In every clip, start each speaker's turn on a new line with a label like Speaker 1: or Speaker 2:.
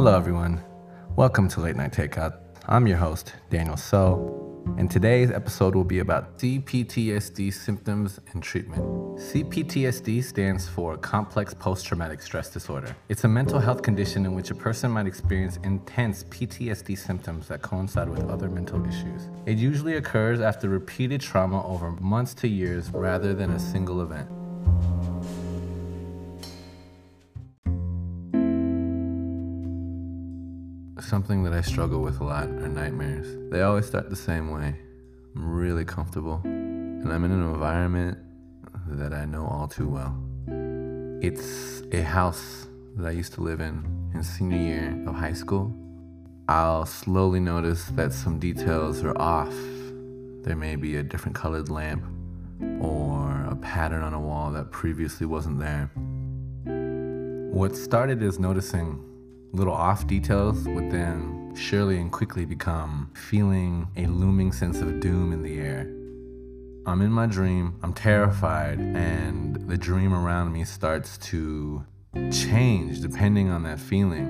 Speaker 1: Hello, everyone. Welcome to Late Night Takeout. I'm your host, Daniel So, and today's episode will be about CPTSD symptoms and treatment. CPTSD stands for Complex Post Traumatic Stress Disorder. It's a mental health condition in which a person might experience intense PTSD symptoms that coincide with other mental issues. It usually occurs after repeated trauma over months to years rather than a single event. Something that I struggle with a lot are nightmares. They always start the same way. I'm really comfortable, and I'm in an environment that I know all too well. It's a house that I used to live in in senior year of high school. I'll slowly notice that some details are off. There may be a different colored lamp or a pattern on a wall that previously wasn't there. What started as noticing Little off details would then surely and quickly become feeling a looming sense of doom in the air. I'm in my dream, I'm terrified, and the dream around me starts to change depending on that feeling.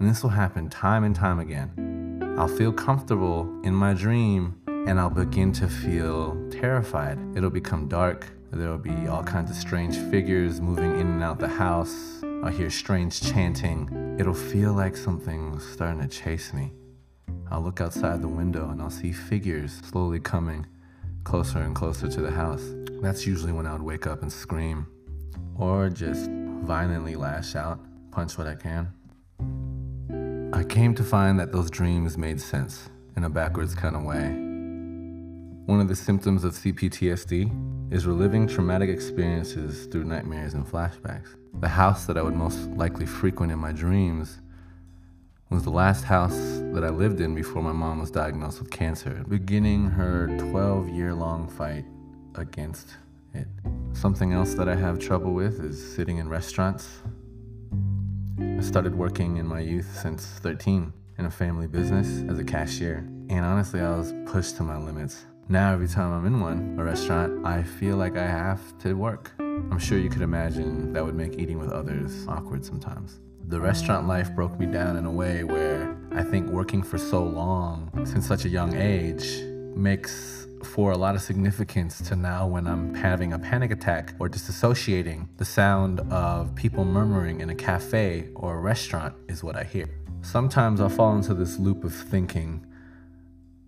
Speaker 1: And this will happen time and time again. I'll feel comfortable in my dream and I'll begin to feel terrified. It'll become dark. There will be all kinds of strange figures moving in and out the house. I'll hear strange chanting. It'll feel like something's starting to chase me. I'll look outside the window and I'll see figures slowly coming closer and closer to the house. That's usually when I would wake up and scream or just violently lash out, punch what I can. I came to find that those dreams made sense in a backwards kind of way. One of the symptoms of CPTSD is reliving traumatic experiences through nightmares and flashbacks. The house that I would most likely frequent in my dreams was the last house that I lived in before my mom was diagnosed with cancer, beginning her 12 year long fight against it. Something else that I have trouble with is sitting in restaurants. I started working in my youth since 13 in a family business as a cashier, and honestly, I was pushed to my limits. Now, every time I'm in one, a restaurant, I feel like I have to work. I'm sure you could imagine that would make eating with others awkward sometimes. The restaurant life broke me down in a way where I think working for so long, since such a young age, makes for a lot of significance to now when I'm having a panic attack or disassociating, the sound of people murmuring in a cafe or a restaurant is what I hear. Sometimes I'll fall into this loop of thinking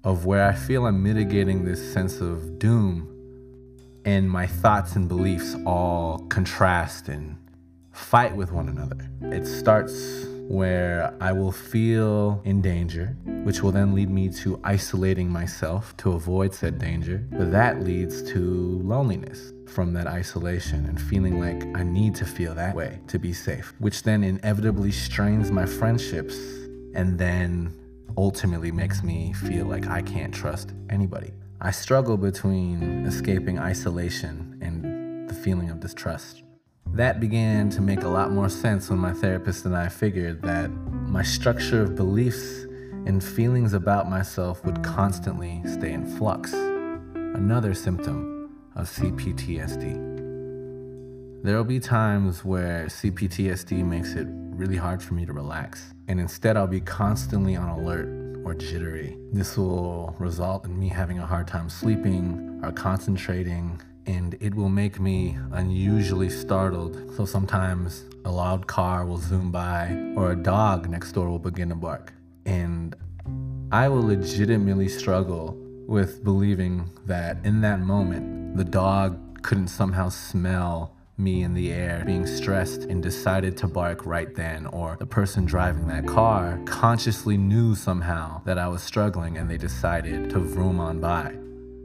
Speaker 1: of where I feel I'm mitigating this sense of doom and my thoughts and beliefs all contrast and fight with one another. It starts where I will feel in danger, which will then lead me to isolating myself to avoid said danger. But that leads to loneliness from that isolation and feeling like I need to feel that way to be safe, which then inevitably strains my friendships and then ultimately makes me feel like I can't trust anybody. I struggle between escaping isolation and the feeling of distrust. That began to make a lot more sense when my therapist and I figured that my structure of beliefs and feelings about myself would constantly stay in flux. Another symptom of CPTSD. There will be times where CPTSD makes it really hard for me to relax, and instead I'll be constantly on alert or jittery. This will result in me having a hard time sleeping or concentrating, and it will make me unusually startled. So sometimes a loud car will zoom by, or a dog next door will begin to bark. And I will legitimately struggle with believing that in that moment, the dog couldn't somehow smell me in the air being stressed and decided to bark right then, or the person driving that car consciously knew somehow that I was struggling and they decided to vroom on by.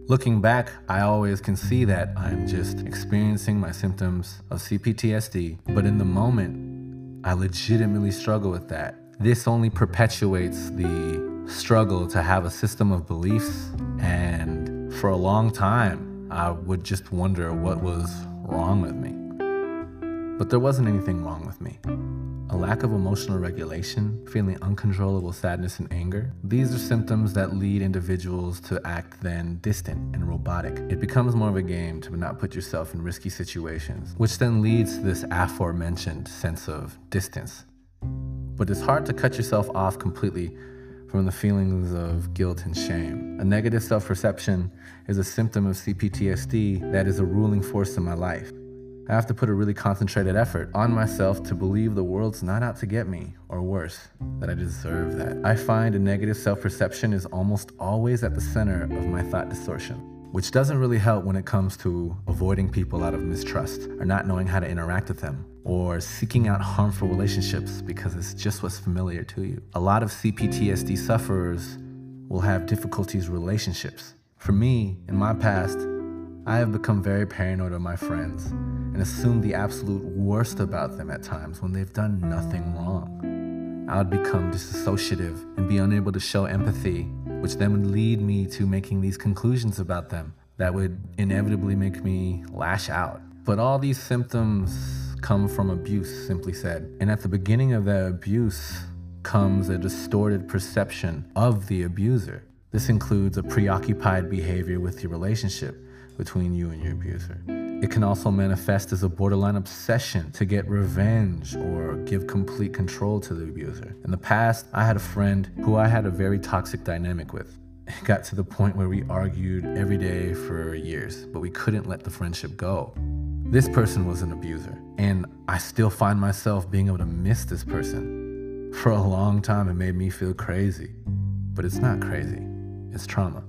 Speaker 1: Looking back, I always can see that I'm just experiencing my symptoms of CPTSD, but in the moment, I legitimately struggle with that. This only perpetuates the struggle to have a system of beliefs, and for a long time, I would just wonder what was wrong with me. But there wasn't anything wrong with me. A lack of emotional regulation, feeling uncontrollable sadness and anger, these are symptoms that lead individuals to act then distant and robotic. It becomes more of a game to not put yourself in risky situations, which then leads to this aforementioned sense of distance. but it's hard to cut yourself off completely from the feelings of guilt and shame. A negative self perception is a symptom of CPTSD that is a ruling force in my life. I have to put a really concentrated effort on myself to believe the world's not out to get me, or worse, that I deserve that. I find a negative self perception is almost always at the center of my thought distortion, which doesn't really help when it comes to avoiding people out of mistrust, or not knowing how to interact with them, or seeking out harmful relationships because it's just what's familiar to you. A lot of CPTSD sufferers will have difficulties relationships. For me, in my past, I have become very paranoid of my friends and assume the absolute worst about them at times when they've done nothing wrong. I would become disassociative and be unable to show empathy, which then would lead me to making these conclusions about them that would inevitably make me lash out. But all these symptoms come from abuse, simply said. And at the beginning of that abuse comes a distorted perception of the abuser. This includes a preoccupied behavior with your relationship between you and your abuser. It can also manifest as a borderline obsession to get revenge or give complete control to the abuser. In the past, I had a friend who I had a very toxic dynamic with. It got to the point where we argued every day for years, but we couldn't let the friendship go. This person was an abuser, and I still find myself being able to miss this person. For a long time, it made me feel crazy, but it's not crazy, it's trauma.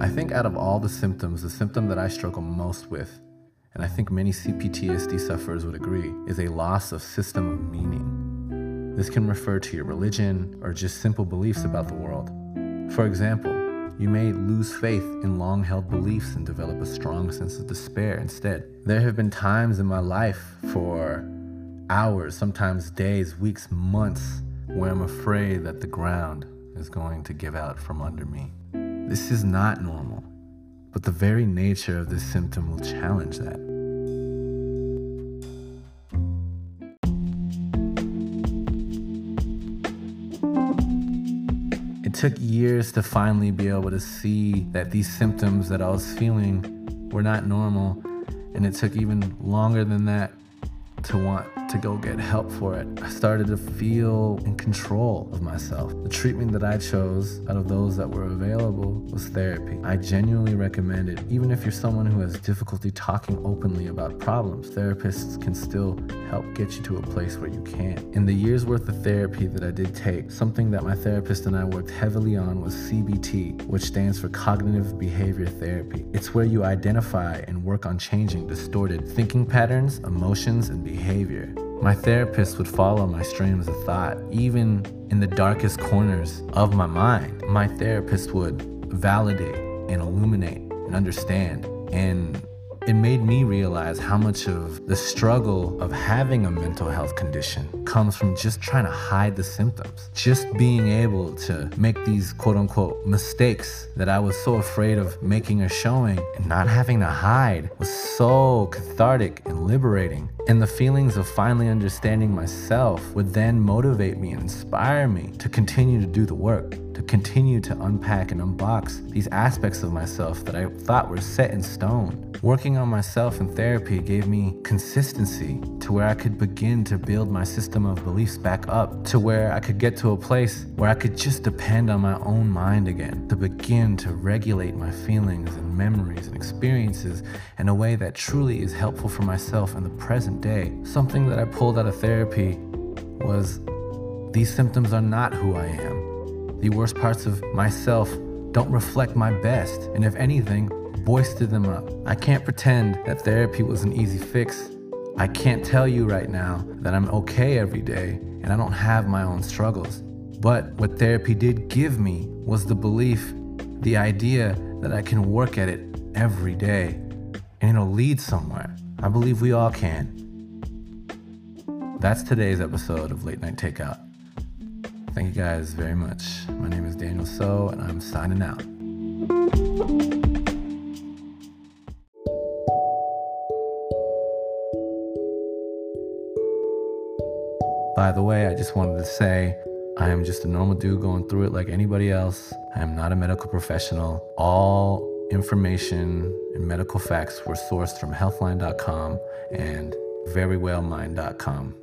Speaker 1: I think out of all the symptoms, the symptom that I struggle most with, and I think many CPTSD sufferers would agree, is a loss of system of meaning. This can refer to your religion or just simple beliefs about the world. For example, you may lose faith in long held beliefs and develop a strong sense of despair instead. There have been times in my life for hours, sometimes days, weeks, months, where I'm afraid that the ground is going to give out from under me. This is not normal, but the very nature of this symptom will challenge that. It took years to finally be able to see that these symptoms that I was feeling were not normal, and it took even longer than that to want to go get help for it. I started to feel in control of myself. The treatment that I chose out of those that were available was therapy. I genuinely recommend it. Even if you're someone who has difficulty talking openly about problems, therapists can still help get you to a place where you can. In the year's worth of therapy that I did take, something that my therapist and I worked heavily on was CBT, which stands for Cognitive Behavior Therapy. It's where you identify and work on changing distorted thinking patterns, emotions, and behavior. My therapist would follow my streams of thought, even in the darkest corners of my mind. My therapist would validate and illuminate and understand and it made me realize how much of the struggle of having a mental health condition comes from just trying to hide the symptoms. Just being able to make these quote unquote mistakes that I was so afraid of making or showing and not having to hide was so cathartic and liberating. And the feelings of finally understanding myself would then motivate me and inspire me to continue to do the work to continue to unpack and unbox these aspects of myself that I thought were set in stone. Working on myself in therapy gave me consistency to where I could begin to build my system of beliefs back up, to where I could get to a place where I could just depend on my own mind again, to begin to regulate my feelings and memories and experiences in a way that truly is helpful for myself in the present day. Something that I pulled out of therapy was these symptoms are not who I am. The worst parts of myself don't reflect my best, and if anything, boosted them up. I can't pretend that therapy was an easy fix. I can't tell you right now that I'm okay every day and I don't have my own struggles. But what therapy did give me was the belief, the idea that I can work at it every day and it'll lead somewhere. I believe we all can. That's today's episode of Late Night Takeout. Thank you guys very much. My name is Daniel So, and I'm signing out. By the way, I just wanted to say I am just a normal dude going through it like anybody else. I am not a medical professional. All information and medical facts were sourced from healthline.com and verywellmind.com.